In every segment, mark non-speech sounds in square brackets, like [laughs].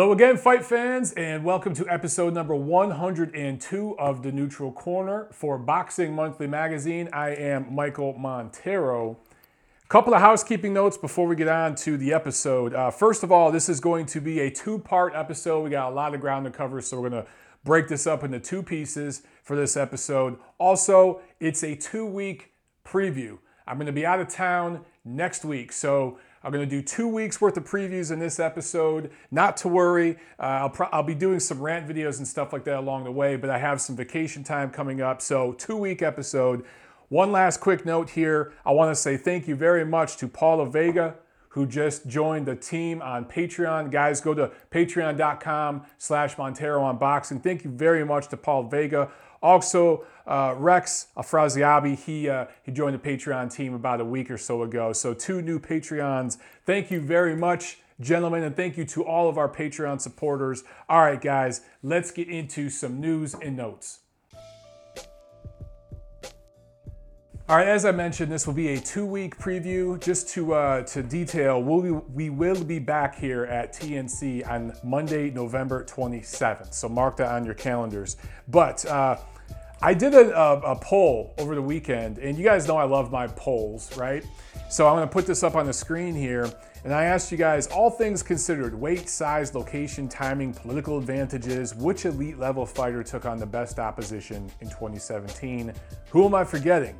Hello again, fight fans, and welcome to episode number 102 of the Neutral Corner for Boxing Monthly Magazine. I am Michael Montero. A Couple of housekeeping notes before we get on to the episode. Uh, first of all, this is going to be a two part episode. We got a lot of ground to cover, so we're going to break this up into two pieces for this episode. Also, it's a two week preview. I'm going to be out of town next week, so I'm going to do two weeks worth of previews in this episode. Not to worry, uh, I'll, pro- I'll be doing some rant videos and stuff like that along the way, but I have some vacation time coming up. So, two week episode. One last quick note here. I want to say thank you very much to Paula Vega, who just joined the team on Patreon. Guys, go to patreon.com slash Montero Unboxing. Thank you very much to Paul Vega. Also, uh, Rex Afraziabi, he, uh, he joined the Patreon team about a week or so ago. So, two new Patreons. Thank you very much, gentlemen, and thank you to all of our Patreon supporters. All right, guys, let's get into some news and notes. All right, as I mentioned, this will be a two-week preview. Just to uh, to detail, we'll, we will be back here at TNC on Monday, November 27th. So mark that on your calendars. But uh, I did a, a, a, poll over the weekend, and you guys know I love my polls, right? So I'm going to put this up on the screen here, and I asked you guys, all things considered, weight, size, location, timing, political advantages, which elite level fighter took on the best opposition in 2017? Who am I forgetting?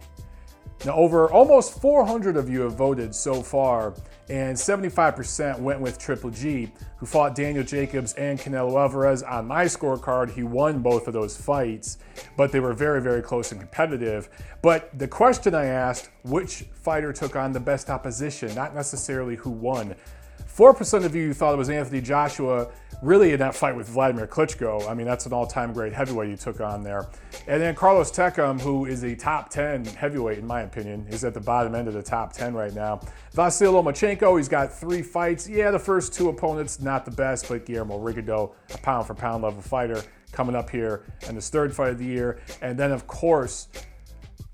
Now, over almost 400 of you have voted so far, and 75% went with Triple G, who fought Daniel Jacobs and Canelo Alvarez. On my scorecard, he won both of those fights, but they were very, very close and competitive. But the question I asked, which fighter took on the best opposition, not necessarily who won. 4% of you thought it was Anthony Joshua, really in that fight with Vladimir Klitschko. I mean, that's an all time great heavyweight you took on there. And then Carlos Takam, who is a top 10 heavyweight, in my opinion, is at the bottom end of the top 10 right now. Vasyl Lomachenko, he's got three fights. Yeah, the first two opponents, not the best, but Guillermo Rigondeaux, a pound for pound level fighter, coming up here in his third fight of the year. And then, of course,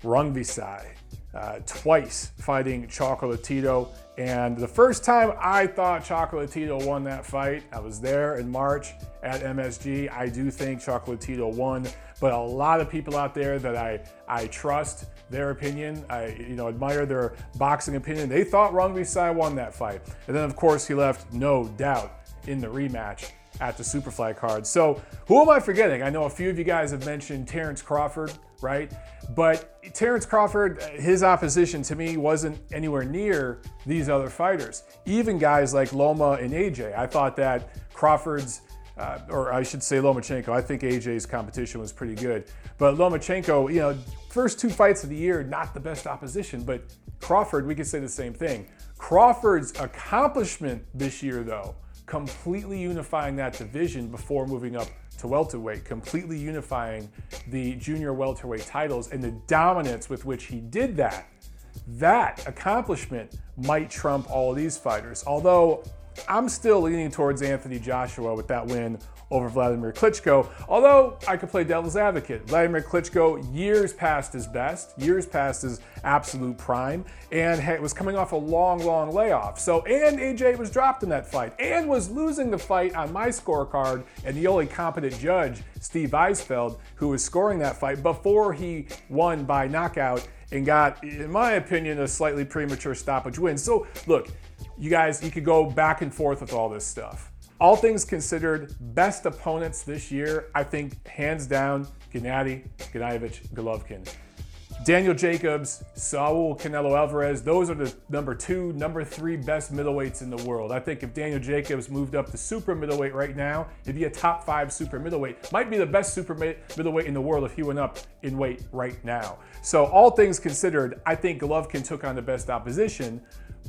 Rungvisai. Uh, twice fighting Chocolatito and the first time I thought Chocolatito won that fight, I was there in March at MSG. I do think Chocolatito won, but a lot of people out there that I, I trust their opinion, I you know admire their boxing opinion. They thought Rungvisai won that fight. And then of course he left no doubt in the rematch at the Superfly card. So who am I forgetting? I know a few of you guys have mentioned Terence Crawford, right? But Terence Crawford, his opposition to me wasn't anywhere near these other fighters. Even guys like Loma and AJ. I thought that Crawford's, uh, or I should say Lomachenko, I think AJ's competition was pretty good. But Lomachenko, you know, first two fights of the year, not the best opposition. But Crawford, we could say the same thing. Crawford's accomplishment this year, though, completely unifying that division before moving up to welterweight, completely unifying the junior welterweight titles and the dominance with which he did that. That accomplishment might trump all these fighters. Although I'm still leaning towards Anthony Joshua with that win over Vladimir Klitschko. Although I could play devil's advocate. Vladimir Klitschko, years past his best, years past his absolute prime, and was coming off a long, long layoff. So, and AJ was dropped in that fight and was losing the fight on my scorecard, and the only competent judge, Steve Weisfeld, who was scoring that fight before he won by knockout and got, in my opinion, a slightly premature stoppage win. So, look, you guys, you could go back and forth with all this stuff. All things considered, best opponents this year, I think hands down, Gennady, Gennadievich, Golovkin. Daniel Jacobs, Saul Canelo Alvarez, those are the number two, number three best middleweights in the world. I think if Daniel Jacobs moved up to super middleweight right now, he'd be a top five super middleweight. Might be the best super middleweight in the world if he went up in weight right now. So, all things considered, I think Golovkin took on the best opposition.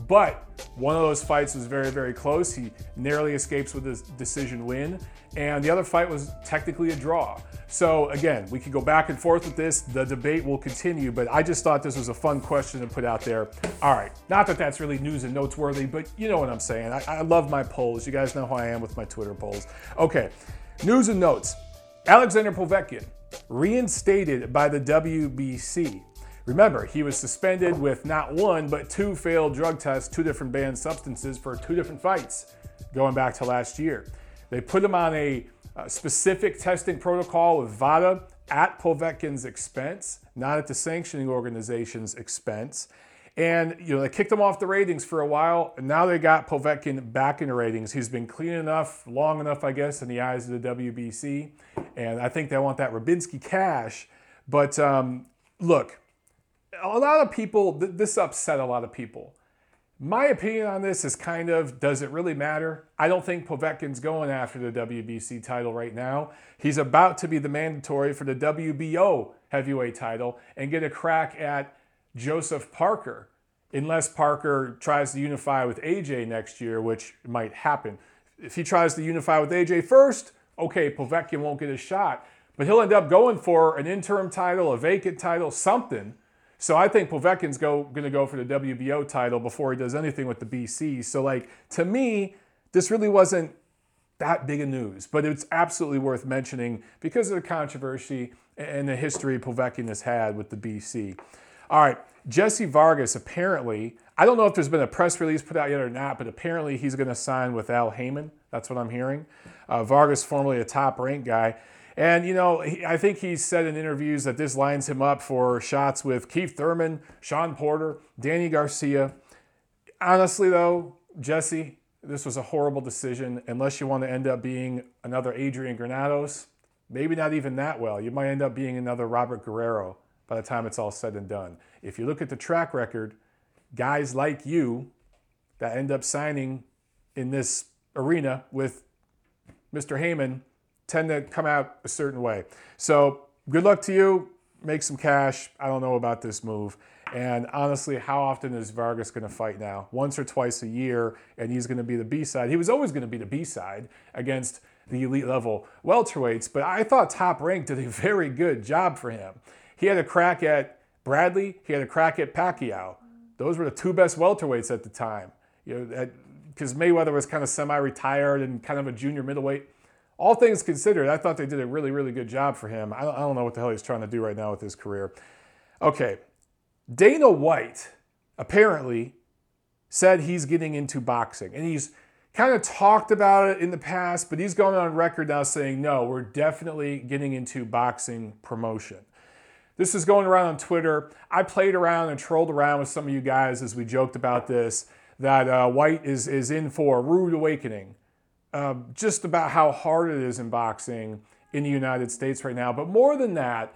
But one of those fights was very, very close. He narrowly escapes with a decision win. And the other fight was technically a draw. So again, we could go back and forth with this. The debate will continue, but I just thought this was a fun question to put out there. All right, not that that's really news and noteworthy, but you know what I'm saying. I, I love my polls. You guys know who I am with my Twitter polls. Okay, news and notes. Alexander Povetkin reinstated by the WBC. Remember, he was suspended with not one, but two failed drug tests, two different banned substances for two different fights going back to last year. They put him on a, a specific testing protocol with VADA at Povetkin's expense, not at the sanctioning organization's expense. And you know they kicked him off the ratings for a while, and now they got Povetkin back in the ratings. He's been clean enough, long enough, I guess, in the eyes of the WBC, and I think they want that Ryabinsky cash. But um, look, a lot of people, th- this upset a lot of people. My opinion on this is kind of does it really matter? I don't think Povetkin's going after the WBC title right now. He's about to be the mandatory for the WBO heavyweight title and get a crack at Joseph Parker, unless Parker tries to unify with AJ next year, which might happen. If he tries to unify with AJ first, okay, Povetkin won't get a shot, but he'll end up going for an interim title, a vacant title, something. So I think Povetkin's go, to go for the WBO title before he does anything with the BC. So like to me, this really wasn't that big of news, but it's absolutely worth mentioning because of the controversy and the history Povetkin has had with the BC. All right, Jesse Vargas apparently, I don't know if there's been a press release put out yet or not, but apparently he's going to sign with Al Haymon. That's what I'm hearing. Uh, Vargas, formerly a top ranked guy. And, you know, he, I think he's said in interviews that this lines him up for shots with Keith Thurman, Sean Porter, Danny Garcia. Honestly, though, Jesse, this was a horrible decision unless you want to end up being another Adrian Granados. Maybe not even that well. You might end up being another Robert Guerrero by the time it's all said and done. If you look at the track record, guys like you that end up signing in this arena with Mr. Haymon tend to come out a certain way. So good luck to you. Make some cash. I don't know about this move. And honestly, how often is Vargas going to fight now? Once or twice a year, and he's going to be the B side. He was always going to be the B side against the elite level welterweights, but I thought Top Rank did a [laughs] very good job for him. He had a crack at Bradley. He had a crack at Pacquiao. Those were the two best welterweights at the time. You know, because Mayweather was kind of semi-retired and kind of a junior middleweight. All things considered, I thought they did a really, really good job for him. I don't, know what the hell he's trying to do right now with his career. Okay, Dana White apparently said he's getting into boxing, and he's kind of talked about it in the past, but he's going on record now saying, no, we're definitely getting into boxing promotion. This is going around on Twitter. I played around and trolled around with some of you guys as we joked about this that uh, White is, is in for a rude awakening. Uh, just about how hard it is in boxing in the United States right now. But more than that,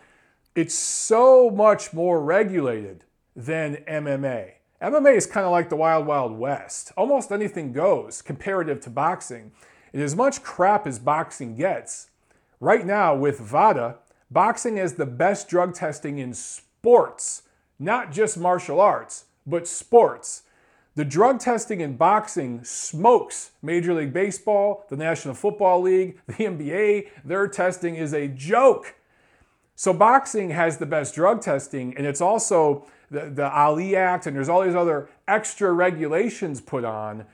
it's so much more regulated than MMA. MMA is kind of like the Wild Wild West. Almost anything goes comparative to boxing. And as much crap as boxing gets, right now with VADA, Boxing is the best drug testing in sports, not just martial arts, but sports. The drug testing in boxing smokes Major League Baseball, the National Football League, [laughs] the NBA. Their testing is a joke. So, boxing has the best drug testing, and it's also the, the Ali Act, and there's all these other extra regulations put on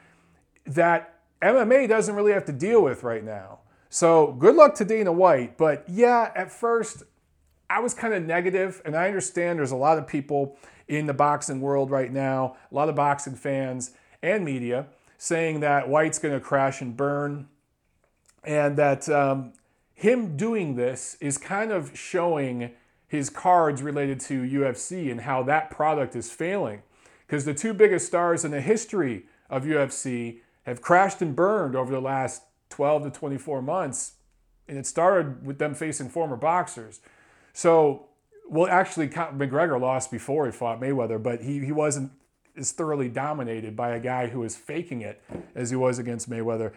that MMA doesn't really have to deal with right now. So good luck to Dana White. But yeah, at first, I was kind of negative, and I understand there's a lot of people in the boxing world right now, a lot of boxing fans and media saying that White's going to crash and burn, and that um, him doing this is kind of showing his cards related to UFC and how that product is failing. Because the two biggest stars in the history of UFC have crashed and burned over the last 12 to 24 months. And it started with them facing former boxers. So, well, actually, McGregor lost before he fought Mayweather, but he, he wasn't as thoroughly dominated by a guy who was faking it as he was against Mayweather.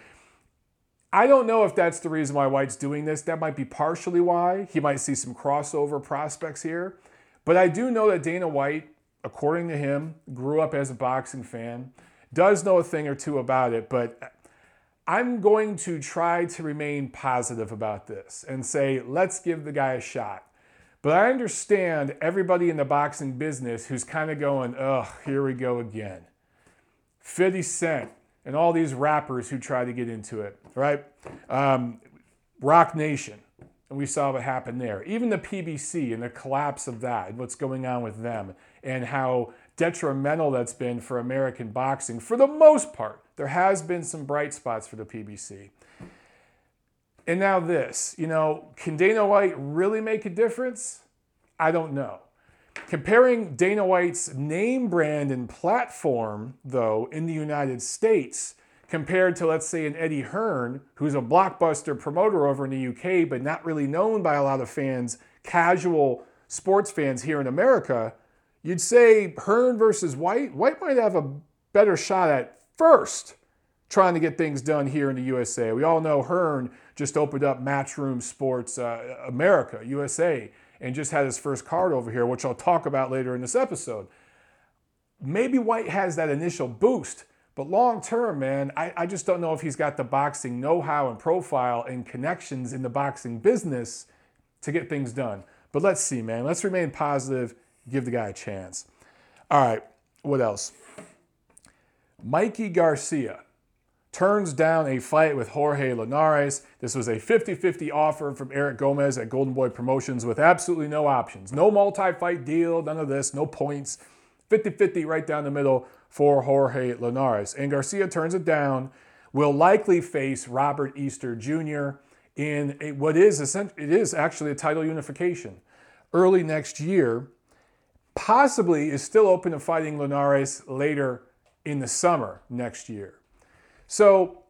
I don't know if that's the reason why White's doing this. That might be partially why. He might see some crossover prospects here. But I do know that Dana White, according to him, grew up as a boxing fan, does know a thing or two about it, but I'm going to try to remain positive about this and say, let's give the guy a shot. But I understand everybody in the boxing business who's kind of going, ugh, here we go again. 50 Cent and all these rappers who try to get into it, right? Um, Roc Nation, and we saw what happened there. Even the PBC and the collapse of that, and what's going on with them, and how detrimental that's been for American boxing for the most part. There has been some bright spots for the PBC. And now this, you know, can Dana White really make a difference? I don't know. Comparing Dana White's name brand and platform, though, in the United States, compared to, let's say, an Eddie Hearn, who's a blockbuster promoter over in the UK, but not really known by a lot of fans, casual sports fans here in America, you'd say Hearn versus White, White might have a better shot at first trying to get things done here in the USA. We all know Hearn just opened up Matchroom Sports uh, America, USA, and just had his first card over here, which I'll talk about later in this episode. Maybe White has that initial boost, but long term, man, I, I just don't know if he's got the boxing know how and profile and connections in the boxing business to get things done. But let's see, man. Let's remain positive, give the guy a chance. All right, what else? Mikey Garcia turns down a fight with Jorge Linares. This was a 50 50 offer from Eric Gomez at Golden Boy Promotions with absolutely no options. No multi fight deal, none of this, no points. 50 50 right down the middle for Jorge Linares. And Garcia turns it down, will likely face Robert Easter Jr. in a, what is it is actually a title unification early next year. Possibly is still open to fighting Linares later in the summer next year. So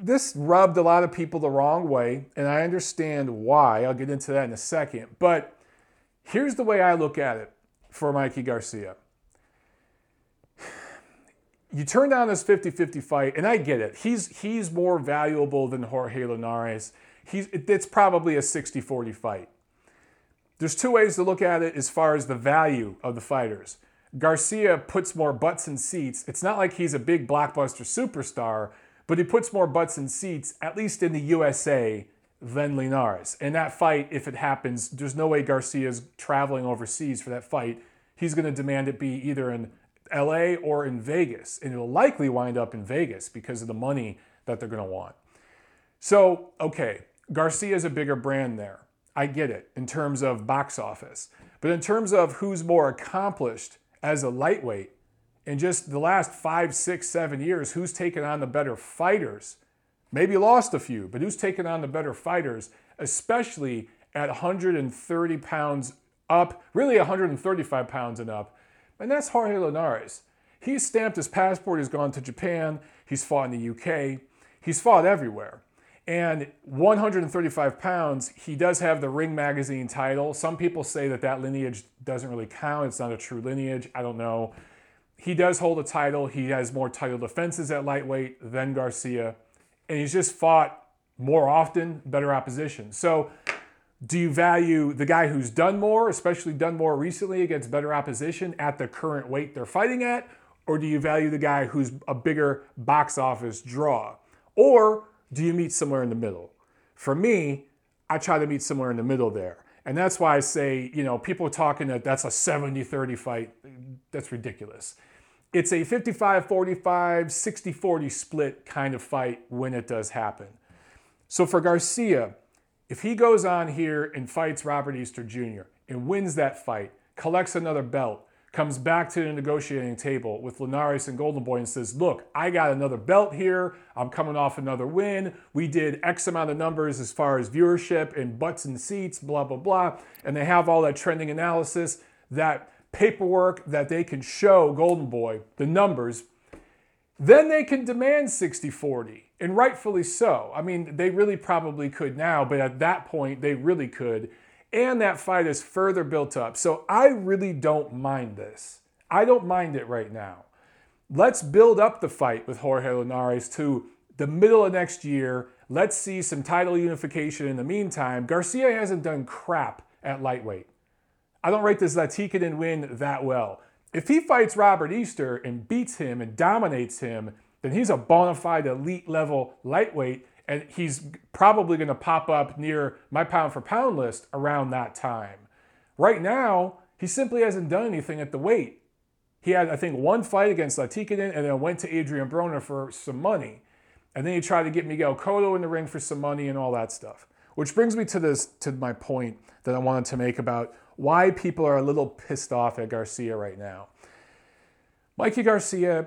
this rubbed a lot of people the wrong way, and I understand why. I'll get into that in a second. But here's the way I look at it for Mikey Garcia. [sighs] You turn down this 50-50 fight, and I get it. He's he's more valuable than Jorge Linares. He's it's probably a 60-40 fight. There's two ways to look at it as far as the value of the fighters. Garcia puts more butts in seats. It's not like he's a big blockbuster superstar, but he puts more butts in seats, at least in the USA, than Linares. And that fight, if it happens, there's no way Garcia's traveling overseas for that fight. He's going to demand it be either in LA or in Vegas. And it'll likely wind up in Vegas because of the money that they're going to want. So, okay, Garcia's a bigger brand there. I get it in terms of box office. But in terms of who's more accomplished as a lightweight, in just the last five, six, seven years, who's taken on the better fighters? Maybe lost a few, but who's taken on the better fighters, especially at 130 pounds up, really 135 pounds and up? And that's Jorge Linares. He's stamped his passport, he's gone to Japan, he's fought in the UK, he's fought everywhere. And 135 pounds, he does have the Ring Magazine title. Some people say that that lineage doesn't really count. It's not a true lineage. I don't know. He does hold a title. He has more title defenses at lightweight than Garcia. And he's just fought more often, better opposition. So, do you value the guy who's done more, especially done more recently against better opposition at the current weight they're fighting at? Or do you value the guy who's a bigger box office draw? Or do you meet somewhere in the middle? For me, I try to meet somewhere in the middle there. And that's why I say, you know, people talking that that's a 70 30 fight, that's ridiculous. It's a 55 45, 60 40 split kind of fight when it does happen. So for Garcia, if he goes on here and fights Robert Easter Jr. and wins that fight, collects another belt, comes back to the negotiating table with Linares and Golden Boy and says, Look, I got another belt here. I'm coming off another win. We did X amount of numbers as far as viewership and butts and seats, blah, blah, blah. And they have all that trending analysis, that paperwork that they can show Golden Boy, the numbers. Then they can demand 60 40, and rightfully so. I mean, they really probably could now, but at that point, they really could and that fight is further built up. So I really don't mind this. I don't mind it right now. Let's build up the fight with Jorge Linares to the middle of next year. Let's see some title unification in the meantime. Garcia hasn't done crap at lightweight. I don't rate this Zlaticanin win that well. If he fights Robert Easter and beats him and dominates him, then he's a bona fide elite level lightweight and he's probably going to pop up near my pound for pound list around that time. Right now, he simply hasn't done anything at the weight. He had, I think, one fight against Zlaticanin and then went to Adrian Broner for some money. And then he tried to get Miguel Cotto in the ring for some money and all that stuff. Which brings me to this to my point that I wanted to make about why people are a little pissed off at Garcia right now. Mikey Garcia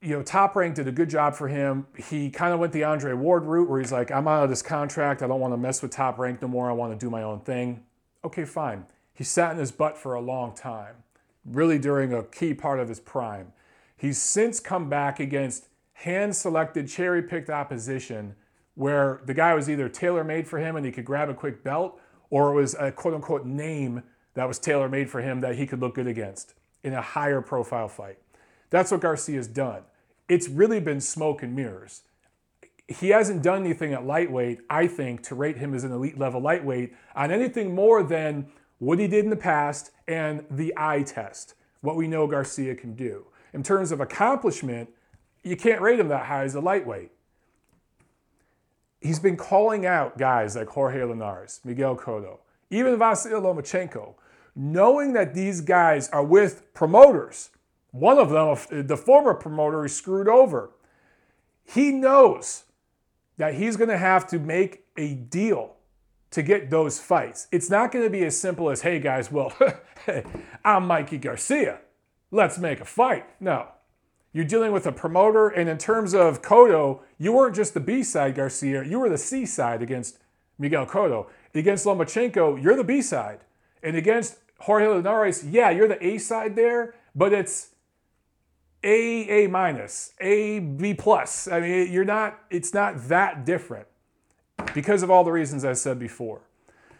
you know, Top Rank did a good job for him. He kind of went the Andre Ward route where he's like, I'm out of this contract. I don't want to mess with Top Rank no more. I want to do my own thing. Okay, fine. He sat in his butt for a long time, really during a key part of his prime. He's since come back against hand selected, cherry picked opposition where the guy was either tailor made for him and he could grab a quick belt, or it was a quote unquote name that was tailor made for him that he could look good against in a higher profile fight. That's what Garcia's done. It's really been smoke and mirrors. He hasn't done anything at lightweight, I think, to rate him as an elite level lightweight on anything more than what he did in the past and the eye test, what we know Garcia can do. In terms of accomplishment, you can't rate him that high as a lightweight. He's been calling out guys like Jorge Linares, Miguel Cotto, even Vasily Lomachenko, knowing that these guys are with promoters. One of them, the former promoter, he screwed over. He knows that he's going to have to make a deal to get those fights. It's not going to be as simple as, hey guys, well, [laughs] I'm Mikey Garcia. Let's make a fight. No. You're dealing with a promoter, and in terms of Cotto, you weren't just the B side, Garcia. You were the C side against Miguel Cotto. Against Lomachenko, you're the B side. And against Jorge Linares, yeah, you're the A side there, but it's A, A minus, A, B plus. I mean, you're not, it's not that different because of all the reasons I said before.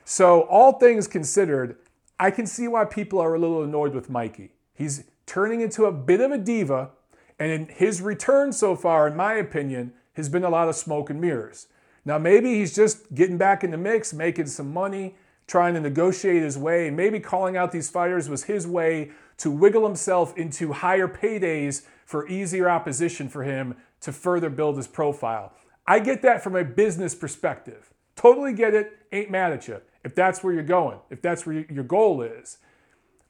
So, all things considered, I can see why people are a little annoyed with Mikey. He's turning into a bit of a diva, and his return so far, in my opinion, has been a lot of smoke and mirrors. Now, maybe he's just getting back in the mix, making some money, trying to negotiate his way, and maybe calling out these fighters was his way to wiggle himself into higher paydays for easier opposition for him to further build his profile. I get that from a business perspective. Totally get it, ain't mad at you if that's where you're going, if that's where your goal is.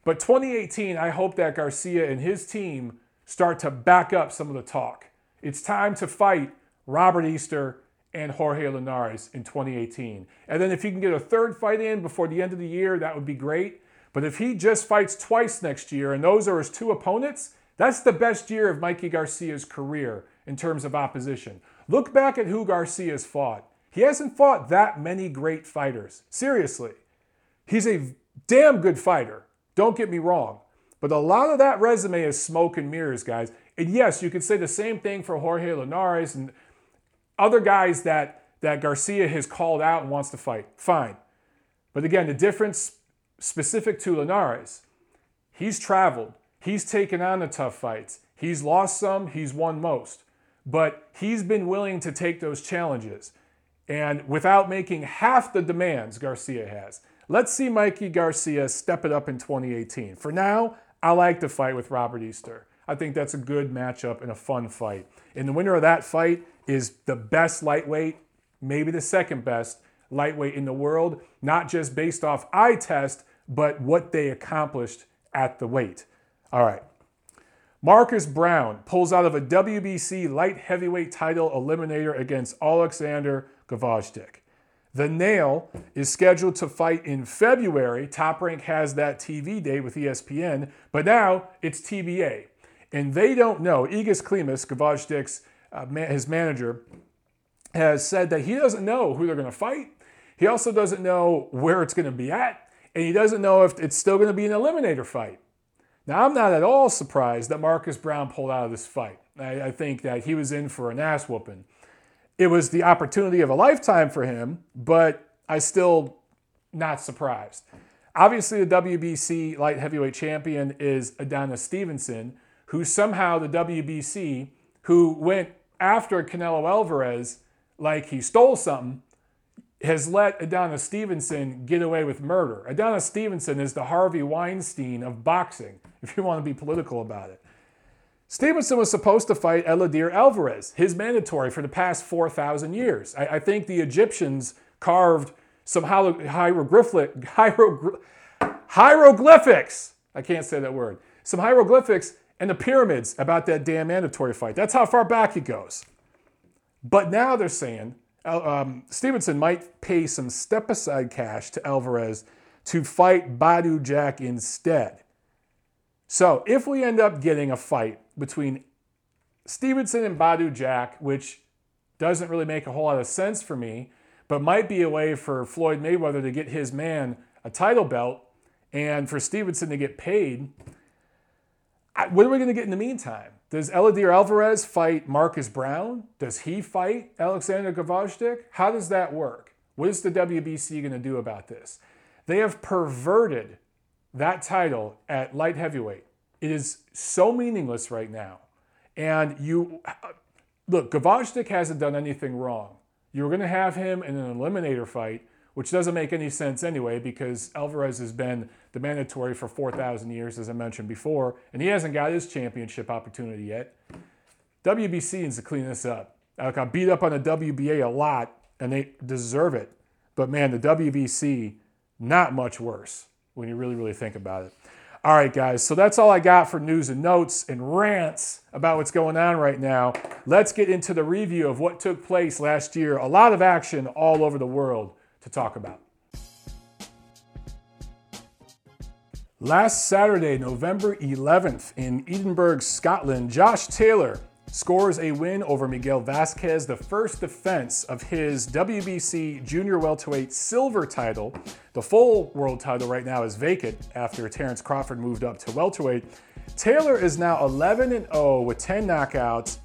But 2018, I hope that Garcia and his team start to back up some of the talk. It's time to fight Robert Easter and Jorge Linares in 2018. And then if you can get a third fight in before the end of the year, that would be great. But if he just fights twice next year and those are his two opponents, that's the best year of Mikey Garcia's career in terms of opposition. Look back at who Garcia's fought. He hasn't fought that many great fighters. Seriously. He's a damn good fighter. Don't get me wrong. But a lot of that resume is smoke and mirrors, guys. And yes, you could say the same thing for Jorge Linares and other guys that, that Garcia has called out and wants to fight. Fine. But again, the difference specific to Linares, he's traveled, he's taken on the tough fights, he's lost some, he's won most. But he's been willing to take those challenges and without making half the demands Garcia has. Let's see Mikey Garcia step it up in 2018. For now, I like to fight with Robert Easter. I think that's a good matchup and a fun fight. And the winner of that fight is the best lightweight, maybe the second best lightweight in the world, not just based off eye test, but what they accomplished at the weight. All right. Marcus Brown pulls out of a WBC light heavyweight title eliminator against Alexander Gvozdyk. The Nail is scheduled to fight in February. Top Rank has that TV day with ESPN, but now it's TBA. And they don't know. Egis Klimas, Gvozdyk's, uh, his manager, has said that he doesn't know who they're going to fight. He also doesn't know where it's going to be at, and he doesn't know if it's still going to be an eliminator fight. Now, I'm not at all surprised that Marcus Brown pulled out of this fight. I, I think that he was in for an ass whooping it was the opportunity of a lifetime for him, but I still not surprised. Obviously, the WBC light heavyweight champion is Adonis Stevenson, who somehow the WBC, who went after Canelo Alvarez like he stole something, has let Adonis Stevenson get away with murder. Adonis Stevenson is the Harvey Weinstein of boxing, [laughs] if you want to be political about it. Stevenson was supposed to fight Eleider Alvarez, his mandatory for the past 4,000 years. I, I, think the Egyptians carved some hieroglyphic, hieroglyphics, I can't say that word, some hieroglyphics and the pyramids about that damn mandatory fight. That's how far back it goes. But now they're saying um, Stevenson might pay some step aside cash to Alvarez to fight Badou Jack instead. So if we end up getting a fight between Stevenson and Badou Jack, which doesn't really make a whole lot of sense for me, but might be a way for Floyd Mayweather to get his man a title belt and for Stevenson to get paid. What are we going to get in the meantime? Does Eleider Alvarez fight Marcus Brown? Does he fight Alexander Gvozdyk? How does that work? What is the WBC going to do about this? They have perverted that title at light heavyweight. It is so meaningless right now. And you look, Gvozdyk hasn't done anything wrong. You were going to have him in an eliminator fight, which doesn't make any sense anyway because Alvarez has been the mandatory for 4,000 years, as I mentioned before, and he hasn't got his championship opportunity yet. WBC needs to clean this up. I got beat up on the WBA a lot, and they deserve it. But man, the WBC, not much worse when you really, really think about it. All right, guys, so that's all I got for news and notes and rants about what's going on right now. Let's get into the review of what took place last year. A lot of action all over the world to talk about. Last Saturday, November 11th, in Edinburgh, Scotland, Josh Taylor scores a win over Miguel Vasquez, the first defense of his WBC junior welterweight silver title. The full world title right now is vacant after Terence Crawford moved up to welterweight. Taylor is now 11 and 0 with 10 knockouts.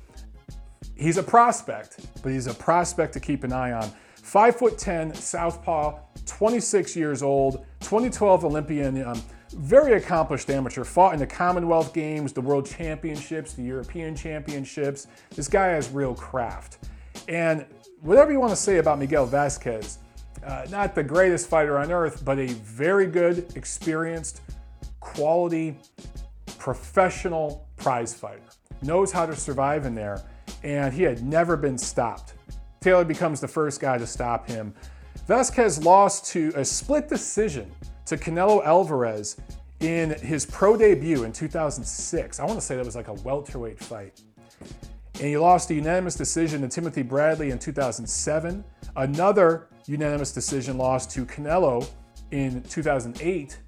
He's a prospect, but he's a prospect to keep an eye on. 5 foot 10, southpaw, 26 years old, 2012 Olympian. Um, very accomplished amateur, fought in the Commonwealth Games, the World Championships, the European Championships. This guy has real craft. And whatever you want to say about Miguel Vasquez, uh, not the greatest fighter on earth, but a very good, experienced, quality, professional prize fighter. Knows how to survive in there, and he had never been stopped. Taylor becomes the first guy to stop him. Vasquez lost to a split decision to Canelo Alvarez in his pro debut in 2006. I want to say that was like a welterweight fight. And he lost a unanimous decision to Timothy Bradley in 2007. Another unanimous decision loss to Canelo in 2008.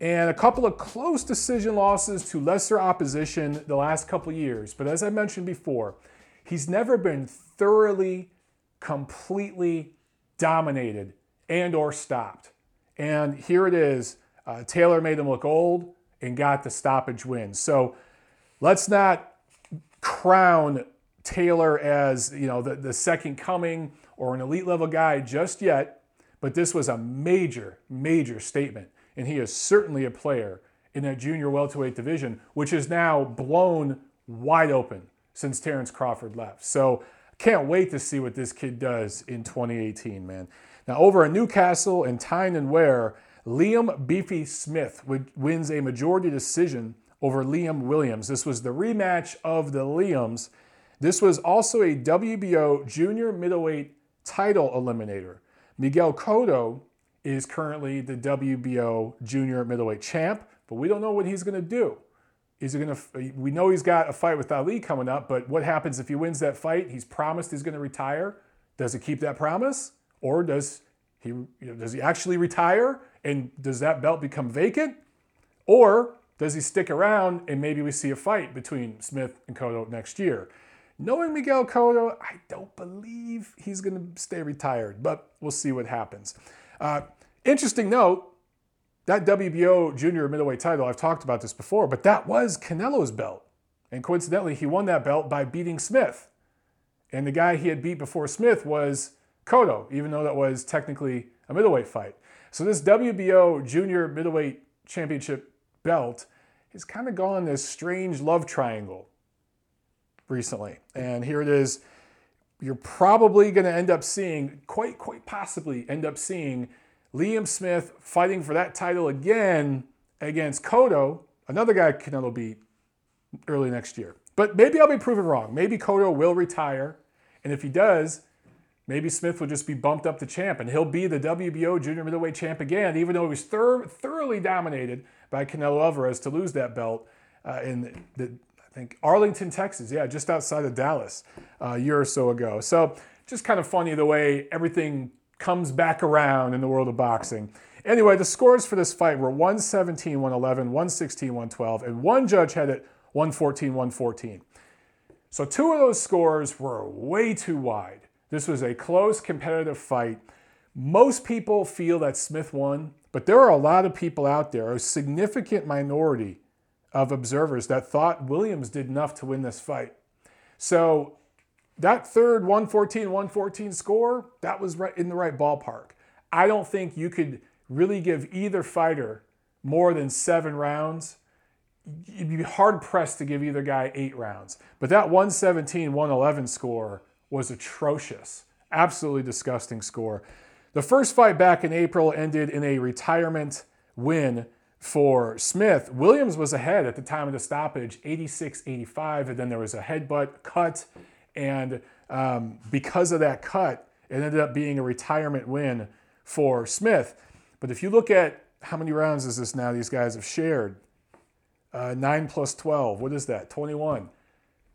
And a couple of close decision losses to lesser opposition the last couple years. But as I mentioned before, he's never been thoroughly, completely dominated and or stopped. And here it is. Uh, Taylor made him look old and got the stoppage win. So let's not crown Taylor as you know the, the second coming or an elite level guy just yet, but this was a major, major statement. And he is certainly a player in that junior welterweight division, which is now blown wide open since Terence Crawford left. So can't wait to see what this kid does in 2018, man. Now, over at Newcastle and Tyne and Wear, Liam Beefy Smith wins a majority decision over Liam Williams. This was the rematch of the Liams. This was also a WBO junior middleweight title eliminator. Miguel Cotto is currently the WBO junior middleweight champ, but we don't know what he's going to do. Is he going to? We know he's got a fight with Ali coming up, but what happens if he wins that fight? He's promised he's going to retire. Does he keep that promise? Or does he, you know, does he actually retire and does that belt become vacant? Or does he stick around and maybe we see a fight between Smith and Cotto next year? Knowing Miguel Cotto, I don't believe he's going to stay retired, but we'll see what happens. Uh, interesting note that WBO junior middleweight title, I've talked about this before, but that was Canelo's belt. And coincidentally, he won that belt by beating Smith. And the guy he had beat before Smith was Cotto, even though that was technically a middleweight fight. So this WBO junior middleweight championship belt has kind of gone this strange love triangle recently. And here it is. You're probably going to end up seeing, quite, quite possibly end up seeing Liam Smith fighting for that title again against Cotto, another guy Canelo beat early next year. But maybe I'll be proven wrong. Maybe Cotto will retire. And if he does, maybe Smith will just be bumped up to champ and he'll be the WBO junior middleweight champ again, even though he was thir- thoroughly dominated by Canelo Alvarez to lose that belt uh, in the, I think Arlington, Texas, yeah, just outside of Dallas uh, a year or so ago. So just kind of funny the way everything comes back around in the world of boxing. Anyway, the scores for this fight were 117, 111, 116, 112, and one judge had it 114, 114. So two of those scores were way too wide. This was a close competitive fight. Most people feel that Smith won, but there are a lot of people out there, a significant minority of observers that thought Williams did enough to win this fight. So that third 114 114 score, that was right in the right ballpark. I don't think you could really give either fighter more than seven rounds. You'd be hard pressed to give either guy eight rounds. But that 117 111 score was atrocious. Absolutely disgusting score. The first fight back in April ended in a retirement win for Smith. Williams was ahead at the time of the stoppage, 86 85, and then there was a headbutt cut. And um, because of that cut, it ended up being a retirement win for Smith. But if you look at how many rounds is this now these guys have shared? Uh, 9 plus 12, what is that? 21.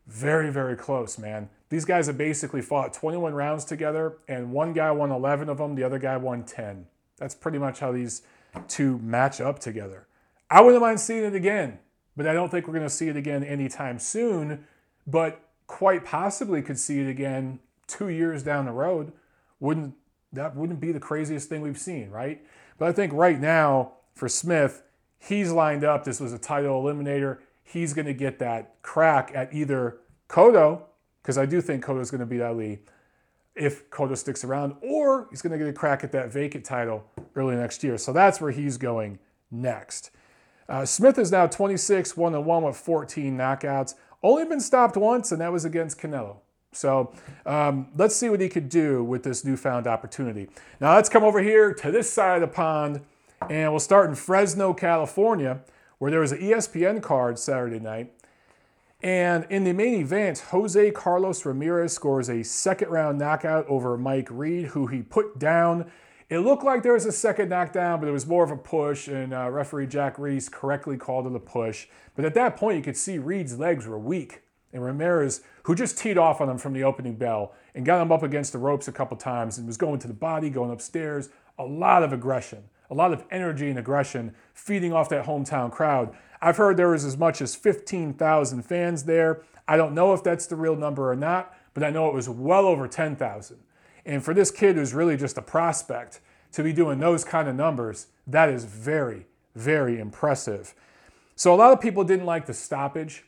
Very, very close, man. These guys have basically fought 21 rounds together, and one guy won 11 of them, the other guy won 10. That's pretty much how these two match up together. I wouldn't mind seeing it again, but I don't think we're going to see it again anytime soon, but quite possibly could see it again two years down the road. Wouldn't that wouldn't be the craziest thing we've seen, right? But I think right now for Smith, he's lined up. This was a title eliminator. He's going to get that crack at either Cotto, because I do think Cotto's going to beat Ali if Cotto sticks around, or he's going to get a crack at that vacant title early next year. So that's where he's going next. Uh, Smith is now 26, 1 1 with 14 knockouts. Only been stopped once, and that was against Canelo. So um, let's see what he could do with this newfound opportunity. Now let's come over here to this side of the pond, and we'll start in Fresno, California, where there was an ESPN card Saturday night. And in the main event, Jose Carlos Ramirez scores a second round knockout over Mike Reed, who he put down. It looked like there was a second knockdown, but it was more of a push, and uh, referee Jack Reiss correctly called it a push. But at that point, you could see Reed's legs were weak and Ramirez, who just teed off on him from the opening bell and got him up against the ropes a couple times and was going to the body, going upstairs. A lot of aggression, a lot of energy and aggression feeding off that hometown crowd. I've heard there was as much as 15,000 fans there. I don't know if that's the real number or not, but I know it was well over 10,000. And for this kid who's really just a prospect to be doing those kind of numbers, that is very, very impressive. So a lot of people didn't like the stoppage.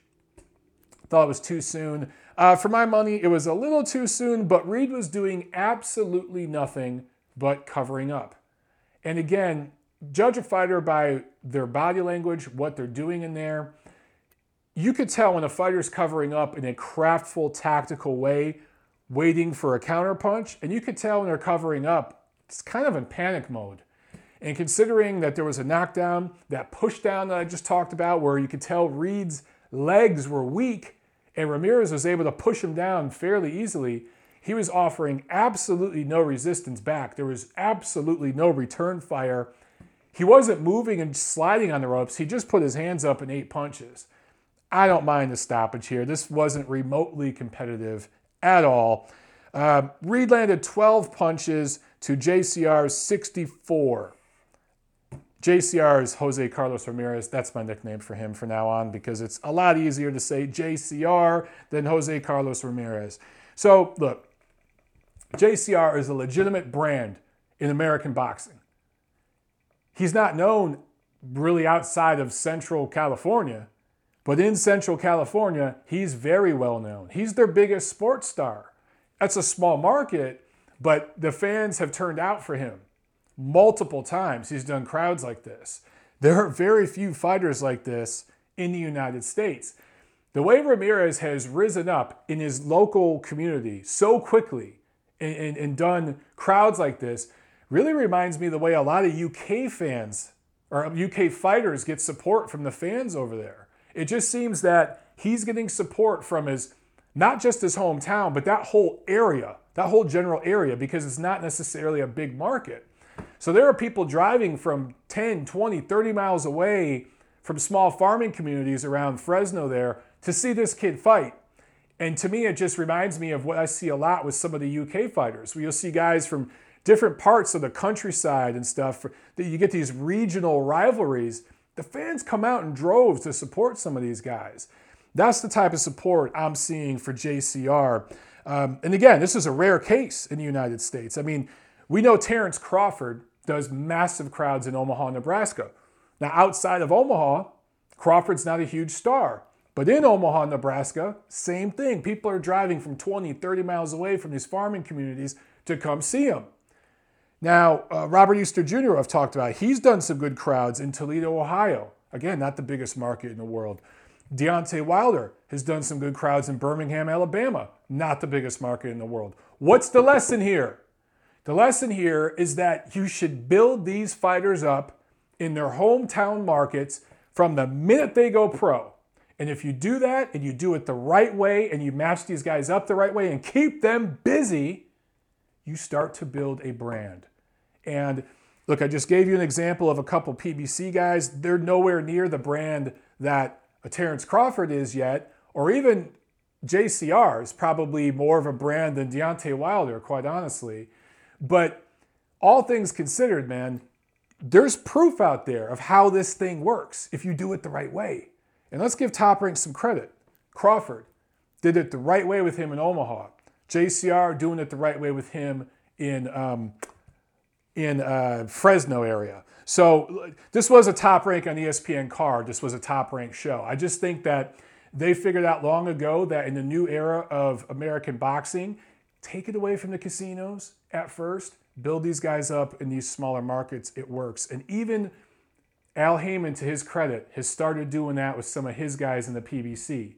Thought it was too soon. Uh, for my money, it was a little too soon, but Reed was doing absolutely nothing but covering up. And again, judge a fighter by their body language, what they're doing in there. You could tell when a fighter's covering up in a craftful, tactical way, waiting for a counterpunch, and you could tell when they're covering up, it's kind of in panic mode. And considering that there was a knockdown, that pushdown that I just talked about, where you could tell Reed's legs were weak, and Ramirez was able to push him down fairly easily, he was offering absolutely no resistance back. There was absolutely no return fire. He wasn't moving and sliding on the ropes. He just put his hands up and ate punches. I don't mind the stoppage here. This wasn't remotely competitive at all. Uh, Reed landed 12 punches to JCR's 64. JCR is Jose Carlos Ramirez. That's my nickname for him from now on because it's a lot easier to say JCR than Jose Carlos Ramirez. So, look, JCR is a legitimate brand in American boxing. He's not known really outside of Central California, but in Central California, he's very well known. He's their biggest sports star. That's a small market, but the fans have turned out for him multiple times he's done crowds like this. There are very few fighters like this in the United States. The way Ramirez has risen up in his local community so quickly and, and, and done crowds like this really reminds me the way a lot of UK fans or UK fighters get support from the fans over there. It just seems that he's getting support from his not just his hometown, but that whole area, that whole general area, because it's not necessarily a big market. So there are people driving from 10, 20, 30 miles away from small farming communities around Fresno there to see this kid fight. And to me, it just reminds me of what I see a lot with some of the UK fighters, where you'll see guys from different parts of the countryside and stuff, that you get these regional rivalries. The fans come out in droves to support some of these guys. That's the type of support I'm seeing for JCR. Um, and again, this is a rare case in the United States. I mean, we know Terence Crawford does massive crowds in Omaha, Nebraska. Now, outside of Omaha, Crawford's not a huge star. But in Omaha, Nebraska, same thing. People are driving from 20, 30 miles away from these farming communities to come see him. Now, uh, Robert Easter Jr., I've talked about, he's done some good crowds in Toledo, Ohio. Again, not the biggest market in the world. Deontay Wilder has done some good crowds in Birmingham, Alabama. Not the biggest market in the world. What's the lesson here? The lesson here is that you should build these fighters up in their hometown markets from the minute they go pro. And if you do that and you do it the right way and you match these guys up the right way and keep them busy, you start to build a brand. And look, I just gave you an example of a couple PBC guys. They're nowhere near the brand that a Terence Crawford is yet, or even JCR is probably more of a brand than Deontay Wilder, quite honestly. But all things considered, man, there's proof out there of how this thing works if you do it the right way. And let's give Top Rank some credit. Crawford did it the right way with him in Omaha. JCR doing it the right way with him in um, in uh, Fresno area. So this was a top rank on ESPN card. This was a top rank show. I just think that they figured out long ago that in the new era of American boxing, take it away from the casinos at first, build these guys up in these smaller markets. It works. And even Al Haymon, to his credit, has started doing that with some of his guys in the PBC.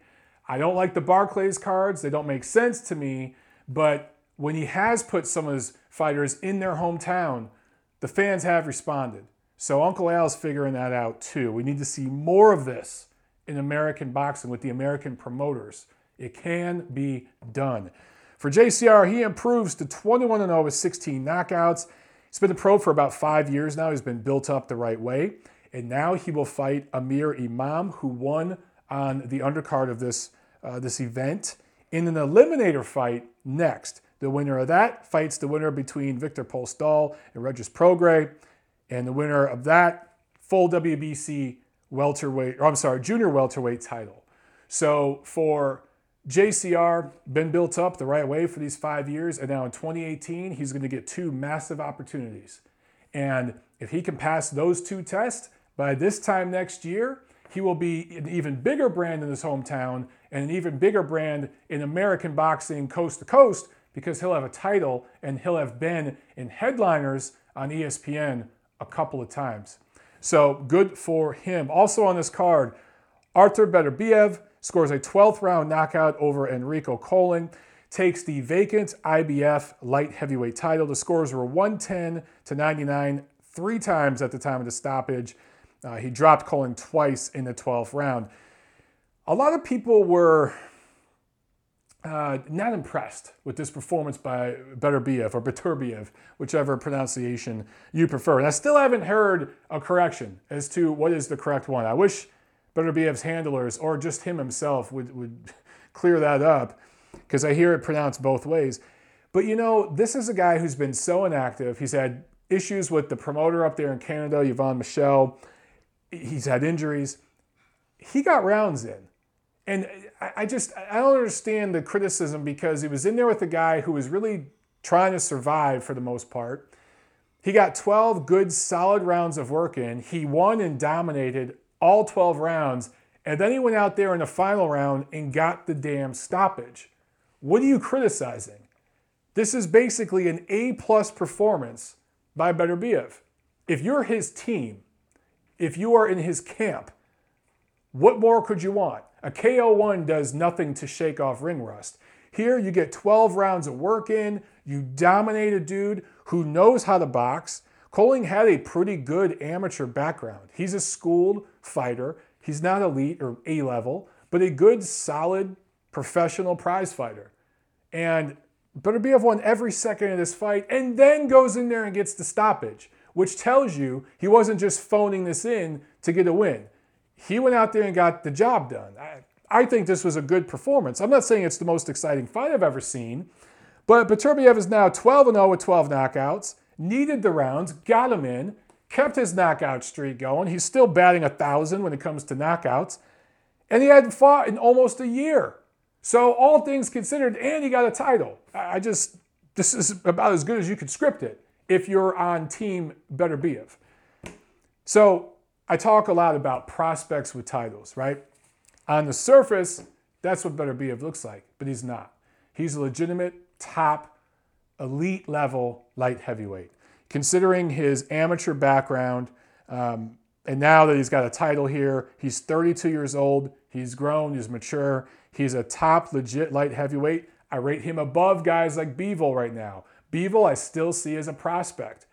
I don't like the Barclays cards, they don't make sense to me, but when he has put some of his fighters in their hometown, the fans have responded. So Uncle Al's figuring that out too. We need to see more of this in American boxing with the American promoters. It can be done. For JCR, he improves to 21 0 with 16 knockouts. He's been a pro for about five years now. He's been built up the right way. And now he will fight Amir Imam, who won on the undercard of this, uh, this event, in an eliminator fight next. The winner of that fights the winner between Viktor Postol and Regis Prograis. And the winner of that, full WBC welterweight, or I'm sorry, junior welterweight title. So for JCR, been built up the right way for these five years. And now in 2018, he's going to get two massive opportunities. And if he can pass those two tests, by this time next year, he will be an even bigger brand in his hometown and an even bigger brand in American boxing coast to coast because he'll have a title and he'll have been in headliners on ESPN a couple of times. So good for him. Also on this card, Arthur Beterbiev scores a 12th round knockout over Enrico Colling, takes the vacant IBF light heavyweight title. The scores were 110 to 99 three times at the time of the stoppage. Uh, he dropped Colling twice in the 12th round. A lot of people were uh, not impressed with this performance by Beterbiev or Beterbiev, whichever pronunciation you prefer. And I still haven't heard a correction as to what is the correct one. I wish Beterbiev's handlers or just him himself would, would [laughs] clear that up because I hear it pronounced both ways. But you know, this is a guy who's been so inactive. He's had issues with the promoter up there in Canada, Yvon Michel he's had injuries. He got rounds in. And I just, I don't understand the criticism because he was in there with a guy who was really trying to survive for the most part. He got 12 good, solid rounds of work in. He won and dominated all 12 rounds. And then he went out there in the final round and got the damn stoppage. What are you criticizing? This is basically an A plus performance by Beterbiev. If you're his team, if you are in his camp, what more could you want? A KO1 does nothing to shake off ring rust. Here, you get 12 rounds of work in, you dominate a dude who knows how to box. Colling had a pretty good amateur background. He's a schooled fighter. He's not elite or A level, but a good, solid, professional prize fighter. And Beterbiev won every second of this fight and then goes in there and gets the stoppage which tells you he wasn't just phoning this in to get a win. He went out there and got the job done. I, I think this was a good performance. I'm not saying it's the most exciting fight I've ever seen, but Beterbiev is now 12 0 with 12 knockouts, needed the rounds, got him in, kept his knockout streak going. He's still batting a thousand when it comes to knockouts. And he hadn't fought in almost a year. So, all things considered, and he got a title. I just, this is about as good as you could script it if you're on team Beterbiev. So, I talk a lot about prospects with titles, right? On the surface, that's what Beterbiev looks like, but he's not. He's a legitimate top elite level light heavyweight. Considering his amateur background, um, and now that he's got a title here, he's 32 years old, he's grown, he's mature, he's a top legit light heavyweight. I rate him above guys like Bivol right now. Bivol, I still see as a prospect.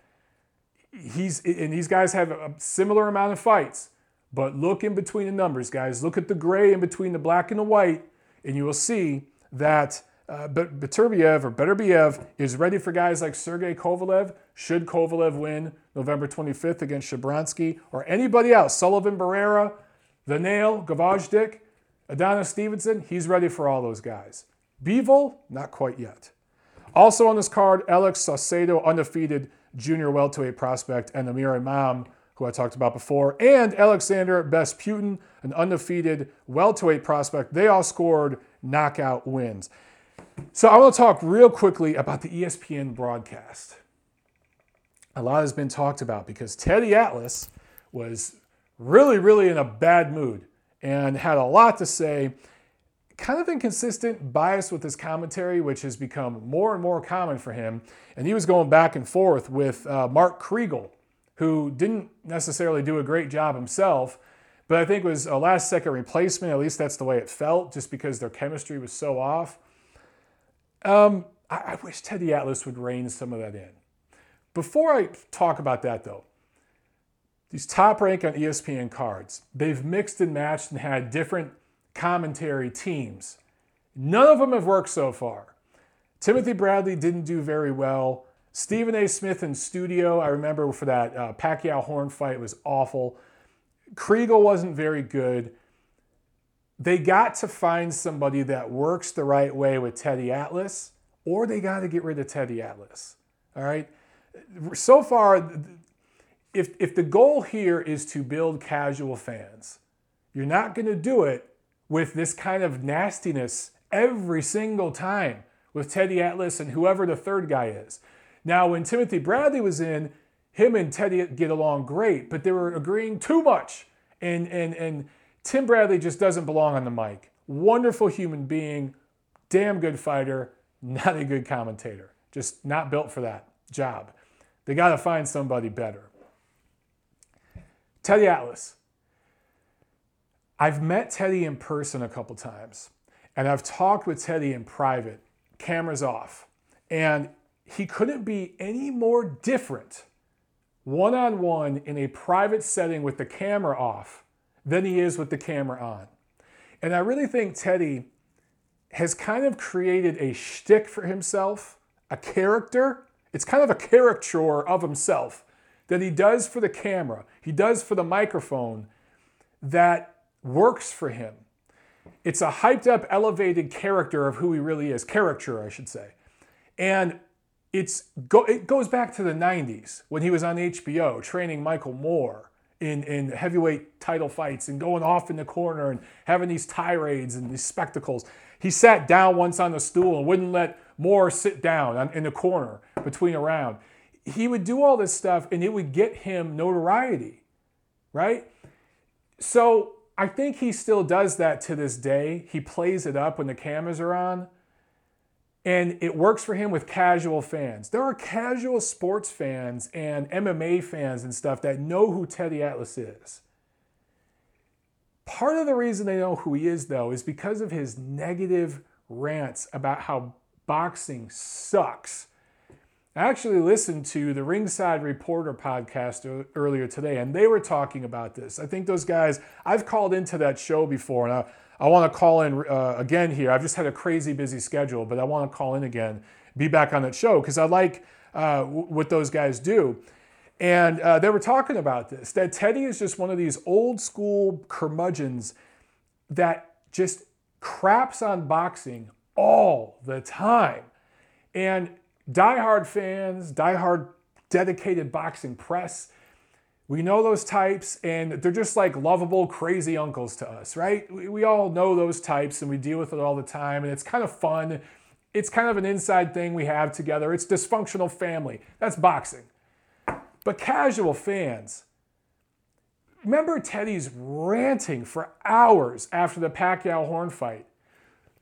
He's and these guys have a similar amount of fights, but look in between the numbers, guys. Look at the gray in between the black and the white, and you will see that uh, Beterbiev or Beterbiev is ready for guys like Sergey Kovalev. Should Kovalev win November 25th against Shabranskyy or anybody else, Sullivan Barrera, The Nail, Gvozdyk, Adonis Stevenson, he's ready for all those guys. Bivol, not quite yet. Also on this card, Alex Saucedo, undefeated junior welterweight prospect, and Amir Imam, who I talked about before, and Alexander Besputin, an undefeated welterweight prospect. They all scored knockout wins. So I want to talk real quickly about the ESPN broadcast. A lot has been talked about because Teddy Atlas was really, really in a bad mood and had a lot to say. Kind of inconsistent, bias with his commentary, which has become more and more common for him. And he was going back and forth with uh, Mark Kriegel, who didn't necessarily do a great job himself, but I think was a last second replacement. At least that's the way it felt, just because their chemistry was so off. Um, I, I wish Teddy Atlas would rein some of that in. Before I talk about that, though, these top rank on ESPN cards, they've mixed and matched and had different commentary teams. None of them have worked so far. Timothy Bradley didn't do very well. Stephen A. Smith in studio, I remember for that uh, Pacquiao Horn fight, was awful. Kriegel wasn't very good they got to find somebody that works the right way with Teddy Atlas, or they got to get rid of Teddy Atlas. All right. So far, if, if the goal here is to build casual fans, you're not going to do it with this kind of nastiness every single time with Teddy Atlas and whoever the third guy is. Now, when Timothy Bradley was in, him and Teddy get along great, but they were agreeing too much. And, and, and Tim Bradley just doesn't belong on the mic. Wonderful human being, damn good fighter, not a good commentator. Just not built for that job. They got to find somebody better. Teddy Atlas. I've met Teddy in person a couple times, and I've talked with Teddy in private, cameras off, and he couldn't be any more different one on one in a private setting with the camera off than he is with the camera on. And I really think Teddy has kind of created a shtick for himself, a character. It's kind of a caricature of himself that he does for the camera, he does for the microphone that works for him. It's a hyped up, elevated character of who he really is, caricature, I should say. And it's go, it goes back to the 90s when he was on HBO training Michael Moorer in, in heavyweight title fights and going off in the corner and having these tirades and these spectacles. He sat down once on the stool and wouldn't let Moorer sit down in the corner between a round. He would do all this stuff and it would get him notoriety, right? So I think he still does that to this day. He plays it up when the cameras are on. And it works for him with casual fans. There are casual sports fans and MMA fans and stuff that know who Teddy Atlas is. Part of the reason they know who he is, though, is because of his negative rants about how boxing sucks. I actually listened to the Ringside Reporter podcast earlier today, and they were talking about this. I think those guys, I've called into that show before, and I, I want to call in uh, again here. I've just had a crazy busy schedule, but I want to call in again, be back on that show because I like uh, w- what those guys do. And uh, they were talking about this that Teddy is just one of these old school curmudgeons that just craps on boxing all the time. And diehard fans, diehard dedicated boxing press, We know those types, and they're just like lovable, crazy uncles to us, right? We, we all know those types and we deal with it all the time, and it's kind of fun. It's kind of an inside thing we have together. It's dysfunctional family. That's boxing. But casual fans, remember Teddy's ranting for hours after the Pacquiao Horn fight.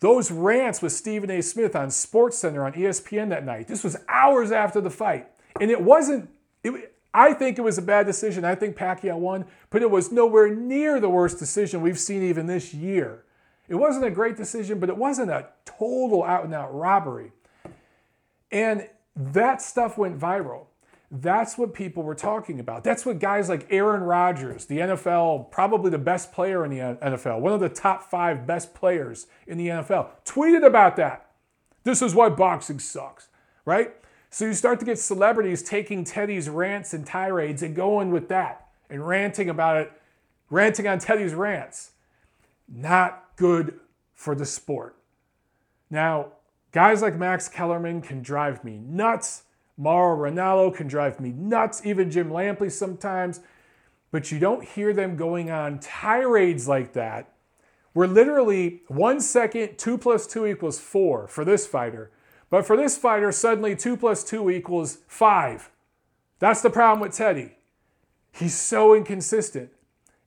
Those rants with Stephen A. Smith on SportsCenter on ESPN that night. This was hours after the fight. And it wasn't, it, I think it was a bad decision. I think Pacquiao won, but it was nowhere near the worst decision we've seen even this year. It wasn't a great decision, but it wasn't a total out and out robbery. And that stuff went viral. That's what people were talking about. That's what guys like Aaron Rodgers, the NFL, probably the best player in the NFL, one of the top five best players in the NFL, tweeted about that. This is why boxing sucks, right? So you start to get celebrities taking Teddy's rants and tirades and going with that and ranting about it, ranting on Teddy's rants. Not good for the sport. Now, guys like Max Kellerman can drive me nuts Mauro Ranallo can drive me nuts, even Jim Lampley sometimes. But you don't hear them going on tirades like that, where literally one second, two plus two equals four for this fighter. But for this fighter, suddenly two plus two equals five. That's the problem with Teddy. He's so inconsistent.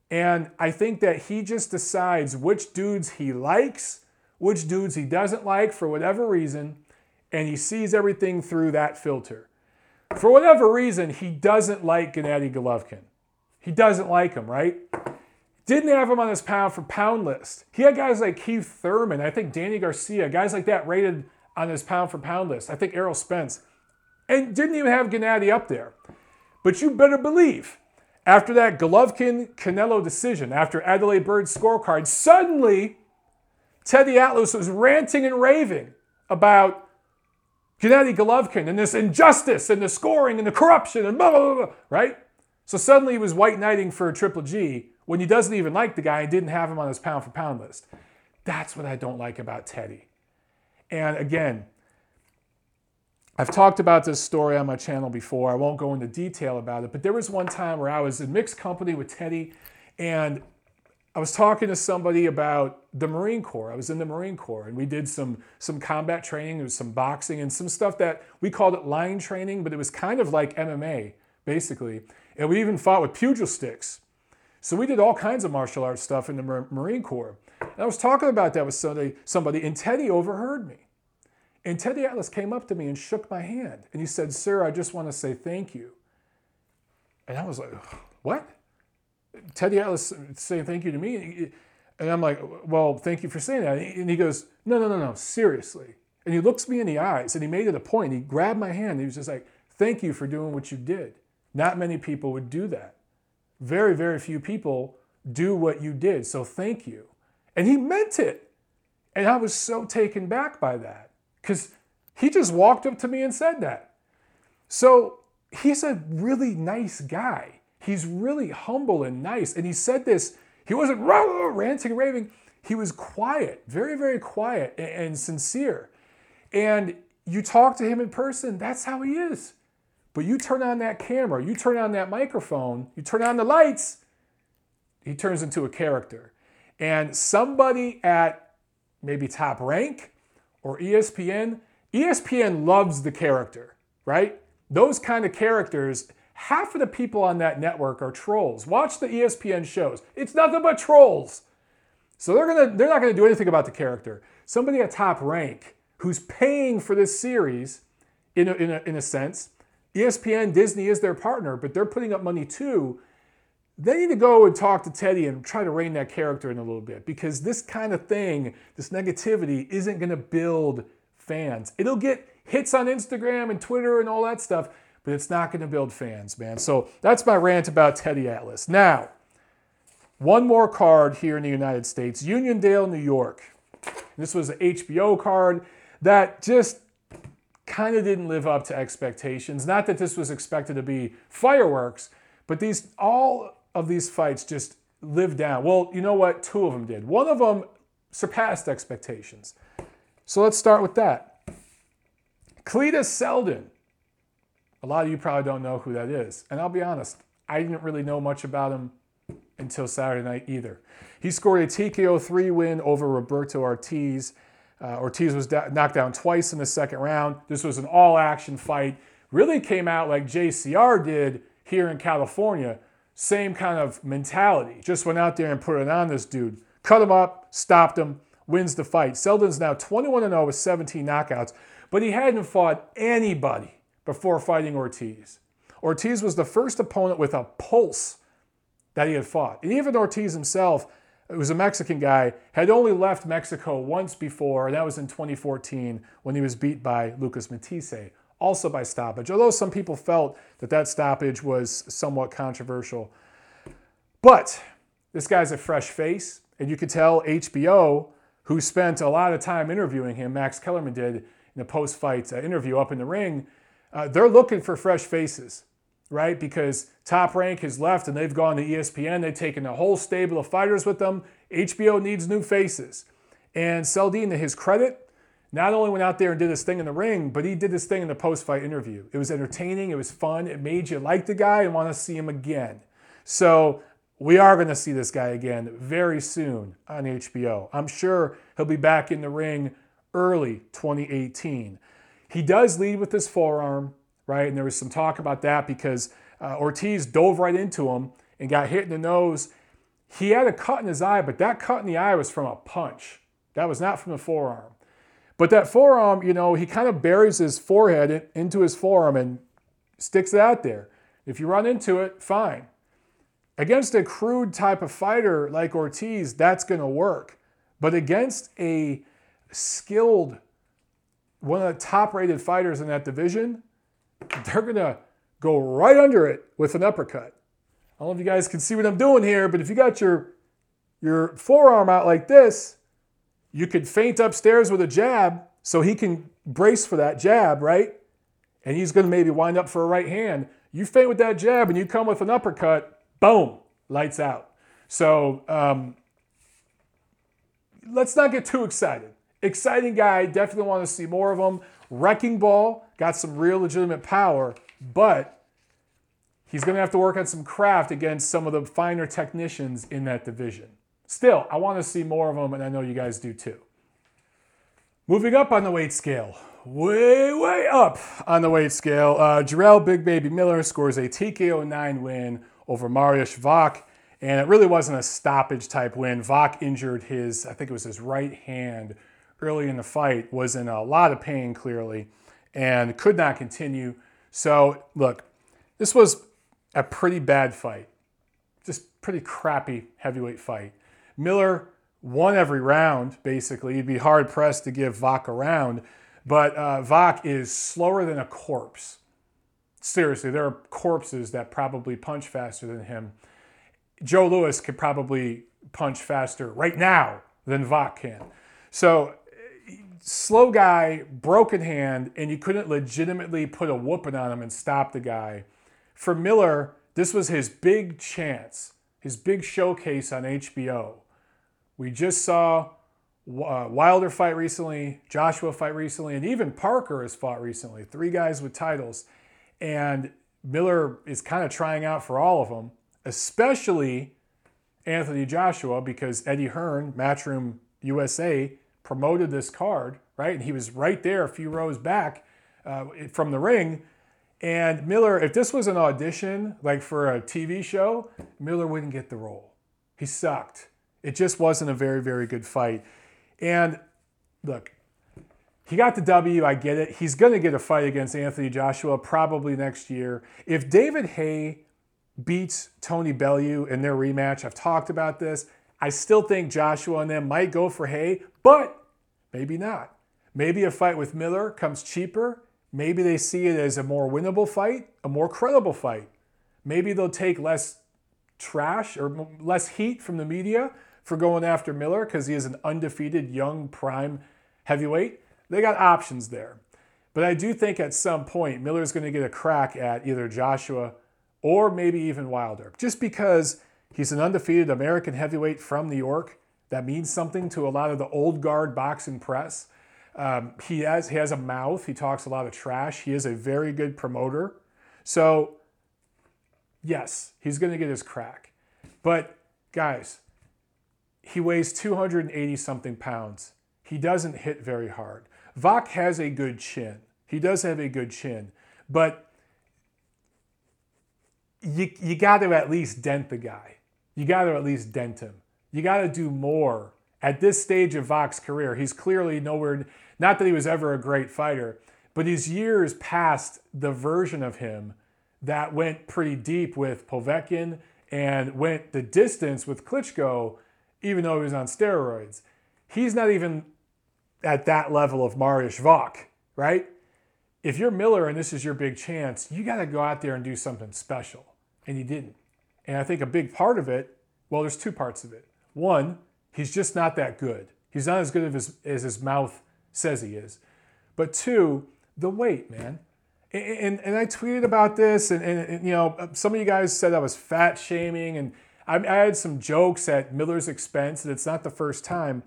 And I think that he just decides which dudes he likes, which dudes he doesn't like for whatever reason, and he sees everything through that filter. For whatever reason, he doesn't like Gennady Golovkin. He doesn't like him, right? Didn't have him on his pound for pound list. He had guys like Keith Thurman, I think Danny Garcia, guys like that rated on his pound for pound list. I think Errol Spence. And didn't even have Gennady up there. But you better believe, after that Golovkin Canelo decision, after Adalaide Byrd's scorecard, suddenly Teddy Atlas was ranting and raving about Gennady Golovkin and this injustice and the scoring and the corruption and blah, blah, blah, blah, right? So suddenly he was white knighting for a Triple G when he doesn't even like the guy and didn't have him on his pound for pound list. That's what I don't like about Teddy. And again, I've talked about this story on my channel before. I won't go into detail about it, but there was one time where I was in mixed company with Teddy and I was talking to somebody about the Marine Corps. I was in the Marine Corps and we did some some combat training, there was some boxing and some stuff that we called it line training, but it was kind of like MMA basically. And we even fought with pugil sticks. So we did all kinds of martial arts stuff in the Marine Corps. And I was talking about that with somebody, somebody and Teddy overheard me. And Teddy Atlas came up to me and shook my hand and he said, "Sir, I just want to say thank you." And I was like, "What?" Teddy Atlas saying thank you to me. And I'm like, well, thank you for saying that. And he goes, no, no, no, no, seriously. And he looks me in the eyes and he made it a point. He grabbed my hand. he was just like, thank you for doing what you did. Not many people would do that. Very, very few people do what you did. So thank you. And he meant it. And I was so taken back by that because he just walked up to me and said that. So he's a really nice guy. He's really humble and nice. And he said this, he wasn't ranting, and raving. He was quiet, very, very quiet and sincere. And you talk to him in person, that's how he is. But you turn on that camera, you turn on that microphone, you turn on the lights, he turns into a character. And somebody at maybe Top Rank or ESPN, ESPN loves the character, right? Those kind of characters half of the people on that network are trolls. Watch the ESPN shows. It's nothing but trolls. So they're gonna they're not gonna do anything about the character. Somebody at top rank who's paying for this series, in a, in a, in a sense, ESPN, Disney is their partner, but they're putting up money too. They need to go and talk to Teddy and try to rein that character in a little bit because this kind of thing, this negativity, isn't going to build fans. It'll get hits on Instagram and Twitter and all that stuff, but it's not going to build fans, man. So that's my rant about Teddy Atlas. Now, one more card here in the United States Uniondale, New York. This was an HBO card that just kind of didn't live up to expectations. Not that this was expected to be fireworks, but these all of these fights just lived down. Well, you know what? Two of them did. One of them surpassed expectations. So let's start with that. Cletus Seldon a lot of you probably don't know who that is. And I'll be honest, I didn't really know much about him until Saturday night either. He scored a TKO 3 win over Roberto Ortiz. Uh, Ortiz was da- knocked down twice in the second round. This was an all action fight. Really came out like JCR did here in California. Same kind of mentality. Just went out there and put it on this dude. Cut him up, stopped him, wins the fight. Seldon's now 21 0 with 17 knockouts, but he hadn't fought anybody before fighting Ortiz. Ortiz was the first opponent with a pulse that he had fought. And even Ortiz himself, who was a Mexican guy, had only left Mexico once before, and that was in 2014 when he was beat by Lucas Matthysse, also by stoppage. Although some people felt that that stoppage was somewhat controversial. But this guy's a fresh face, and you could tell HBO, who spent a lot of time interviewing him, Max Kellerman did in a post fight uh, interview up in the ring, uh, they're looking for fresh faces right? Because Top Rank has left and they've gone to ESPN. They've taken a whole stable of fighters with them. HBO needs new faces. And Seldon, to his credit, not only went out there and did his thing in the ring, but he did his thing in the post fight interview. It was entertaining, it was fun, it made you like the guy and want to see him again. So we are going to see this guy again very soon on HBO. I'm sure he'll be back in the ring early 2018. He does lead with his forearm right? And there was some talk about that because uh, Ortiz dove right into him and got hit in the nose. He had a cut in his eye, but that cut in the eye was from a punch. That was not from the forearm. But that forearm, you know, he kind of buries his forehead into his forearm and sticks it out there. If you run into it, fine. Against a crude type of fighter like Ortiz, that's going to work. But against a skilled, one of the top rated fighters in that division, they're going to go right under it with an uppercut. I don't know if you guys can see what I'm doing here, but if you got your, your forearm out like this, you could feint upstairs with a jab so he can brace for that jab, right? And he's going to maybe wind up for a right hand. You feint with that jab and you come with an uppercut, boom, lights out. So um, let's not get too excited. Exciting guy, definitely want to see more of him. Wrecking Ball got some real legitimate power, but he's going to have to work on some craft against some of the finer technicians in that division. Still, I want to see more of them, and I know you guys do too. Moving up on the weight scale, way, way up on the weight scale, uh, Jarrell Big Baby Miller scores a TKO 9 win over Mariusz Wach, and it really wasn't a stoppage type win. Wach injured his, I think it was his right hand early in the fight, was in a lot of pain clearly, and could not continue. So, look, this was a pretty bad fight, just pretty crappy heavyweight fight. Miller won every round, basically. You'd be hard pressed to give Wach a round, but uh, is slower than a corpse. Seriously, there are corpses that probably punch faster than him. Joe Louis could probably punch faster right now than Wach can. So slow guy, broken hand, and you couldn't legitimately put a whooping on him and stop the guy. For Miller, this was his big chance, his big showcase on HBO. We just saw uh, Wilder fight recently, Joshua fight recently, and even Parker has fought recently. Three guys with titles. And Miller is kind of trying out for all of them, especially Anthony Joshua, because Eddie Hearn, Matchroom USA, promoted this card, right? And he was right there a few rows back uh, from the ring. And Miller, if this was an audition, like for a TV show, Miller wouldn't get the role. He sucked. It just wasn't a very, very good fight. And look, he got the W. I get it. He's going to get a fight against Anthony Joshua probably next year. If David Haye beats Tony Bellew in their rematch, I've talked about this. I still think Joshua and them might go for Haye, but maybe not. Maybe a fight with Miller comes cheaper. Maybe they see it as a more winnable fight, a more credible fight. Maybe they'll take less trash or less heat from the media for going after Miller because he is an undefeated young prime heavyweight. They got options there. But I do think at some point Miller is going to get a crack at either Joshua or maybe even Wilder, just because he's an undefeated American heavyweight from New York that means something to a lot of the old guard boxing press. Um, he has he has a mouth. He talks a lot of trash. He is a very good promoter. So Yes, he's going to get his crack. But guys, he weighs 280 something pounds. He doesn't hit very hard. Wach has a good chin. He does have a good chin, but you, you got to at least dent the guy. You got to at least dent him. You got to do more. At this stage of Wach's career, he's clearly nowhere, not that he was ever a great fighter, but he's years past the version of him that went pretty deep with Povetkin and went the distance with Klitschko, even though he was on steroids. He's not even at that level of Mariusz Wach, right? If you're Miller and this is your big chance, you got to go out there and do something special. And he didn't. And I think a big part of it, well, there's two parts of it. One, he's just not that good. He's not as good as, as his mouth says he is. But two, the weight, man. And, and, and I tweeted about this, and, and, and, you know, some of you guys said I was fat shaming, and I, I had some jokes at Miller's expense, and it's not the first time.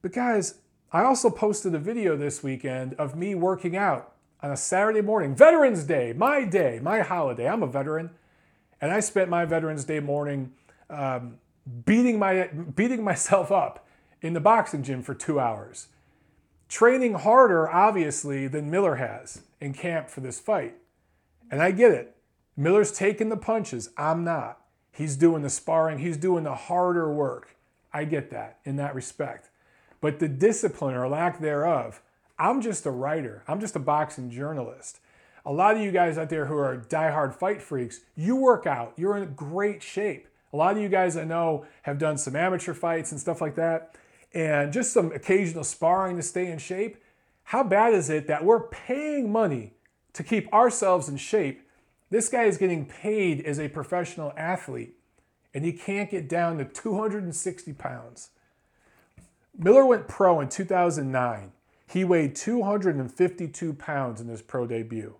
But guys, I also posted a video this weekend of me working out on a Saturday morning, Veterans Day, my day, my holiday. I'm a veteran, and I spent my Veterans Day morning um, beating my beating myself up in the boxing gym for two hours, training harder, obviously, than Miller has in camp for this fight. And I get it. Miller's taking the punches. I'm not. He's doing the sparring. He's doing the harder work. I get that in that respect. But the discipline or lack thereof, I'm just a writer, I'm just a boxing journalist. A lot of you guys out there who are diehard fight freaks, you work out, you're in great shape. A lot of you guys I know have done some amateur fights and stuff like that, and just some occasional sparring to stay in shape. How bad is it that we're paying money to keep ourselves in shape? This guy is getting paid as a professional athlete, and he can't get down to 260 pounds. Miller went pro in 2009. He weighed 252 pounds in his pro debut.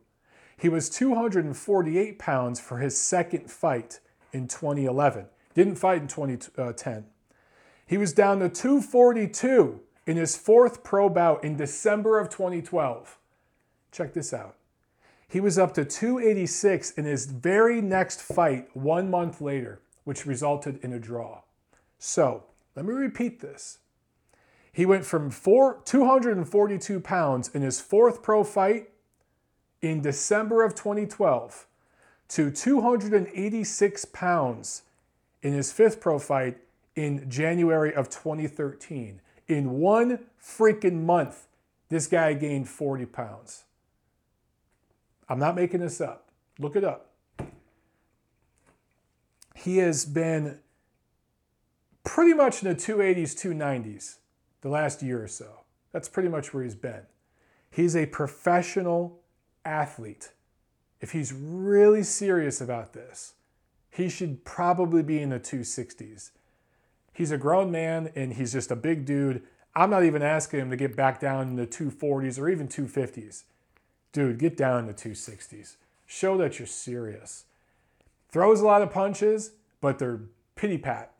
He was 248 pounds for his second fight in 2011. Didn't fight in 2010. Uh, he was down to 242 in his fourth pro bout in December of 2012. Check this out. He was up to 286 in his very next fight one month later, which resulted in a draw. So, let me repeat this. He went from four, 242 pounds in his fourth pro fight in December of 2012 to 286 pounds in his fifth pro fight in January of 2013. In one freaking month, this guy gained 40 pounds. I'm not making this up. Look it up. He has been pretty much in the 280s, 290s the last year or so. That's pretty much where he's been. He's a professional athlete. If he's really serious about this, he should probably be in the 260s. He's a grown man and he's just a big dude. I'm not even asking him to get back down in the 240s or even 250s. Dude, get down in the 260s. Show that you're serious. Throws a lot of punches, but they're pity pat.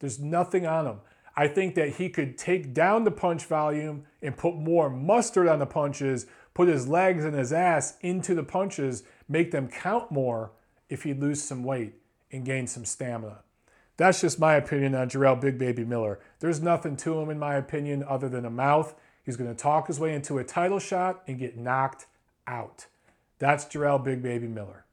There's nothing on him. I think that he could take down the punch volume and put more mustard on the punches, put his legs and his ass into the punches, make them count more if he lose some weight and gain some stamina. That's just my opinion on Jarrell Big Baby Miller. There's nothing to him, in my opinion, other than a mouth. He's going to talk his way into a title shot and get knocked out. That's Jarrell Big Baby Miller.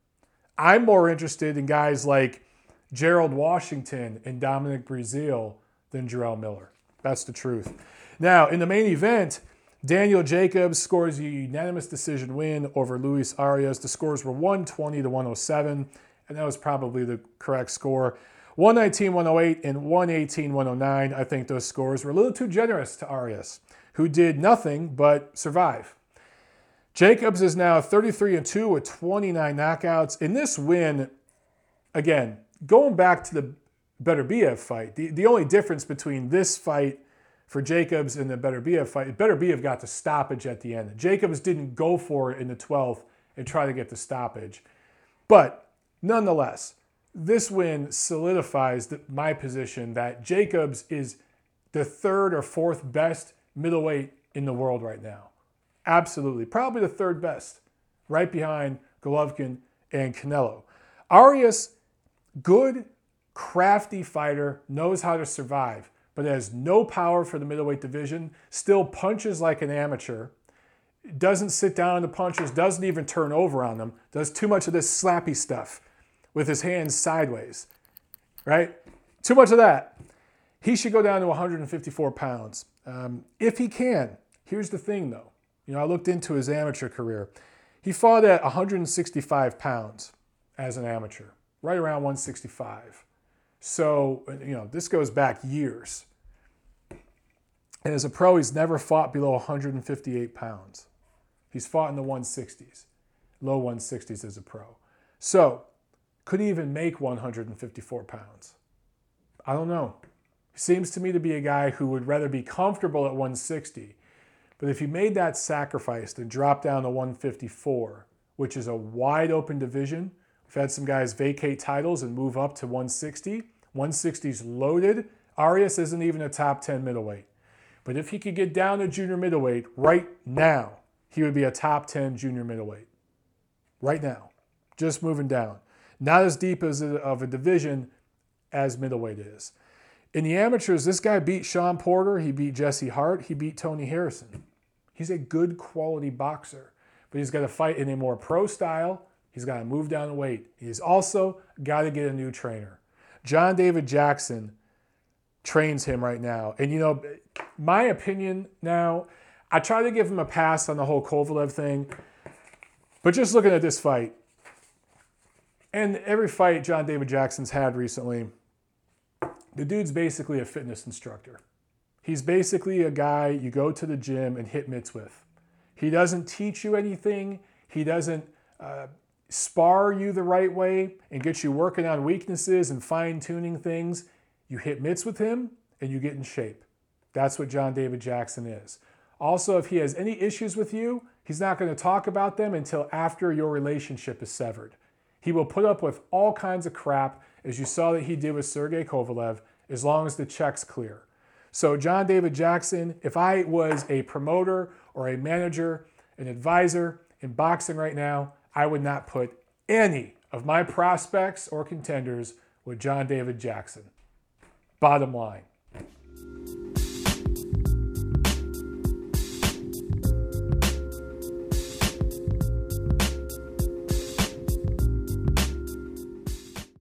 I'm more interested in guys like Gerald Washington and Dominic Breazeale than Jarrell Miller. That's the truth. Now, in the main event, Daniel Jacobs scores a unanimous decision win over Luis Arias. The scores were 120 to 107, and that was probably the correct score. 119 108 and 118 109. I think those scores were a little too generous to Arias, who did nothing but survive. Jacobs is now 33 and 2 with 29 knockouts. In this win, again, going back to the Beterbiev fight. The, the only difference between this fight for Jacobs and the Beterbiev fight, Beterbiev got the stoppage at the end. Jacobs didn't go for it in the 12th and try to get the stoppage. But nonetheless, this win solidifies the, my position that Jacobs is the third or fourth best middleweight in the world right now. Absolutely. Probably the third best, right behind Golovkin and Canelo. Arias Good, crafty fighter, knows how to survive, but has no power for the middleweight division, still punches like an amateur, doesn't sit down on the punches, doesn't even turn over on them, does too much of this slappy stuff with his hands sideways, right? Too much of that. He should go down to 154 pounds. Um, if he can, here's the thing though. You know, I looked into his amateur career. He fought at 165 pounds as an amateur, right around 165. So, you know, this goes back years. And as a pro, he's never fought below 158 pounds. He's fought in the 160s, low 160s as a pro. So, could he even make 154 pounds? I don't know. Seems to me to be a guy who would rather be comfortable at 160. But if he made that sacrifice and dropped down to 154, which is a wide open division, we've had some guys vacate titles and move up to 160. 160's loaded. Arias isn't even a top 10 middleweight. But if he could get down to junior middleweight right now, he would be a top 10 junior middleweight. Right now. Just moving down. Not as deep as of a division as middleweight is. In the amateurs, this guy beat Shawn Porter, he beat Jesse Hart, he beat Tony Harrison. He's a good quality boxer, but he's got to fight in a more pro style. He's got to move down the weight. He's also got to get a new trainer. John David Jackson trains him right now. And you know, my opinion now, I try to give him a pass on the whole Kovalev thing, but just looking at this fight, and every fight John David Jackson's had recently, the dude's basically a fitness instructor. He's basically a guy you go to the gym and hit mitts with. He doesn't teach you anything. He doesn't uh, spar you the right way and get you working on weaknesses and fine tuning things. You hit mitts with him and you get in shape. That's what John David Jackson is. Also, if he has any issues with you, he's not going to talk about them until after your relationship is severed. He will put up with all kinds of crap, as you saw that he did with Sergey Kovalev, as long as the check's clear. So, John David Jackson, if I was a promoter or a manager, an advisor in boxing right now, I would not put any of my prospects or contenders with John David Jackson. Bottom line.